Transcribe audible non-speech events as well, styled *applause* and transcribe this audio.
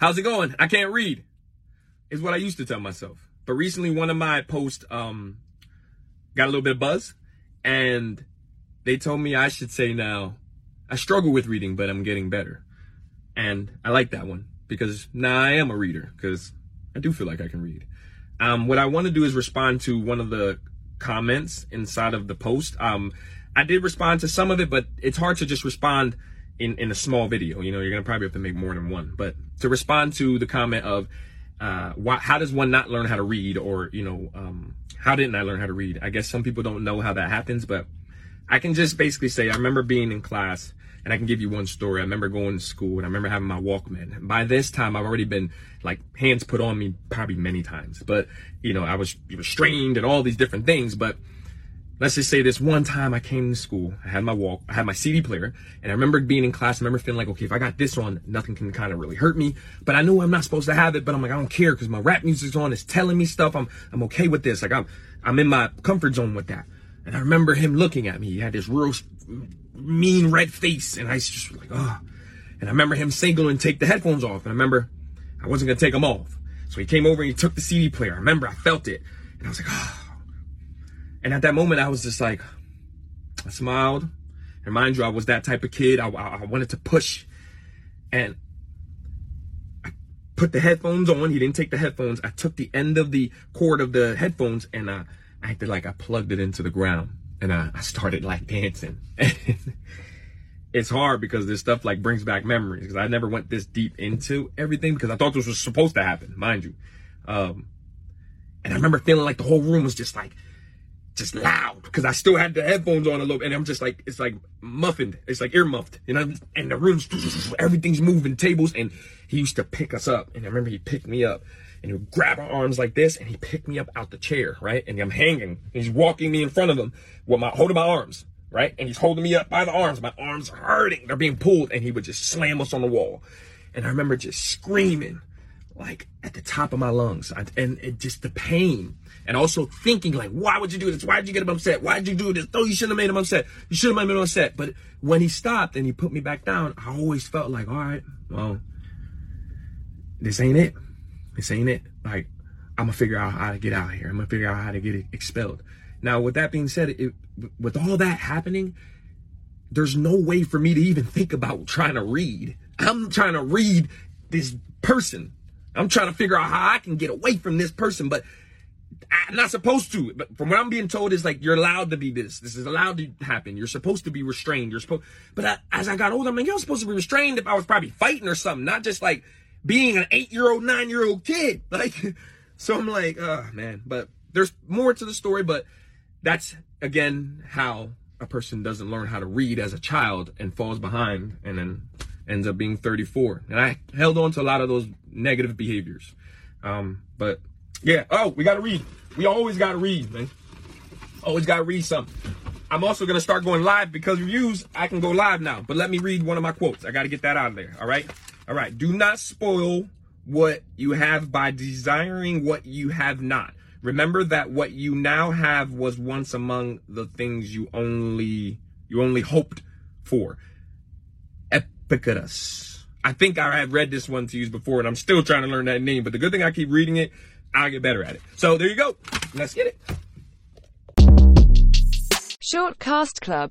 how's it going? I can't read. Is what I used to tell myself. But recently, one of my posts um, got a little bit of buzz, and they told me I should say now, I struggle with reading, but I'm getting better. And I like that one because now I am a reader because I do feel like I can read. Um, what I want to do is respond to one of the comments inside of the post. Um, I did respond to some of it, but it's hard to just respond in, in a small video. You know, you're going to probably have to make more than one. But to respond to the comment of, uh, why, how does one not learn how to read or, you know, um, how didn't I learn how to read? I guess some people don't know how that happens, but I can just basically say, I remember being in class and I can give you one story. I remember going to school and I remember having my Walkman. By this time, I've already been like hands put on me probably many times, but you know, I was restrained and all these different things. But let's just say this one time I came to school, I had my walk, I had my CD player, and I remember being in class. I remember feeling like, okay, if I got this on, nothing can kind of really hurt me. But I know I'm not supposed to have it. But I'm like, I don't care because my rap music's on. It's telling me stuff. I'm I'm okay with this. Like I'm I'm in my comfort zone with that. And I remember him looking at me. He had this real mean red face. And I just like, oh. And I remember him saying, and take the headphones off. And I remember I wasn't to take them off. So he came over and he took the CD player. I remember I felt it. And I was like, oh. And at that moment, I was just like, I smiled. And mind you, I was that type of kid. I, I, wanted to push. And I put the headphones on. He didn't take the headphones. I took the end of the cord of the headphones and I, I acted like I plugged it into the ground and I, I started like dancing. *laughs* it's hard because this stuff like brings back memories because I never went this deep into everything because I thought this was supposed to happen, mind you. Um, and I remember feeling like the whole room was just like, just loud because I still had the headphones on a little, and I'm just like, it's like muffined, it's like ear muffed, you know. And the room's *laughs* everything's moving, tables, and he used to pick us up, and I remember he picked me up, and he would grab our arms like this and he picked me up out the chair, right? And I'm hanging. he's walking me in front of him with my holding my arms, right? And he's holding me up by the arms. My arms are hurting. They're being pulled. And he would just slam us on the wall. And I remember just screaming like at the top of my lungs. and it just the pain. And also thinking like, why would you do this? Why did you get him upset? Why did you do this? No, you shouldn't have made him upset. You shouldn't have made him upset. But when he stopped and he put me back down, I always felt like, all right, well, this ain't it. This ain't it. Like, I'm gonna figure out how to get out of here. I'm gonna figure out how to get expelled. Now, with that being said, it, with all that happening, there's no way for me to even think about trying to read. I'm trying to read this person. I'm trying to figure out how I can get away from this person, but not supposed to. But from what I'm being told is like you're allowed to be this. This is allowed to happen. You're supposed to be restrained. You're supposed. But I, as I got older, I'm like, you're supposed to be restrained if I was probably fighting or something, not just like being an eight year old, nine year old kid. *laughs* Like, so I'm like, oh man. But there's more to the story, but that's again how a person doesn't learn how to read as a child and falls behind and then ends up being 34. And I held on to a lot of those negative behaviors. Um, but yeah, oh, we gotta read. We always gotta read, man. Always gotta read something. I'm also gonna start going live because reviews, I can go live now. But let me read one of my quotes. I gotta get that out of there. All right. All right. Do not spoil what you have by desiring what you have not. Remember that what you now have was once among the things you only you only hoped for. Epictetus. I think I have read this one to use before, and I'm still trying to learn that name. But the good thing I keep reading it, I'll get better at it. So there you go. Let's get it. Short Cast Club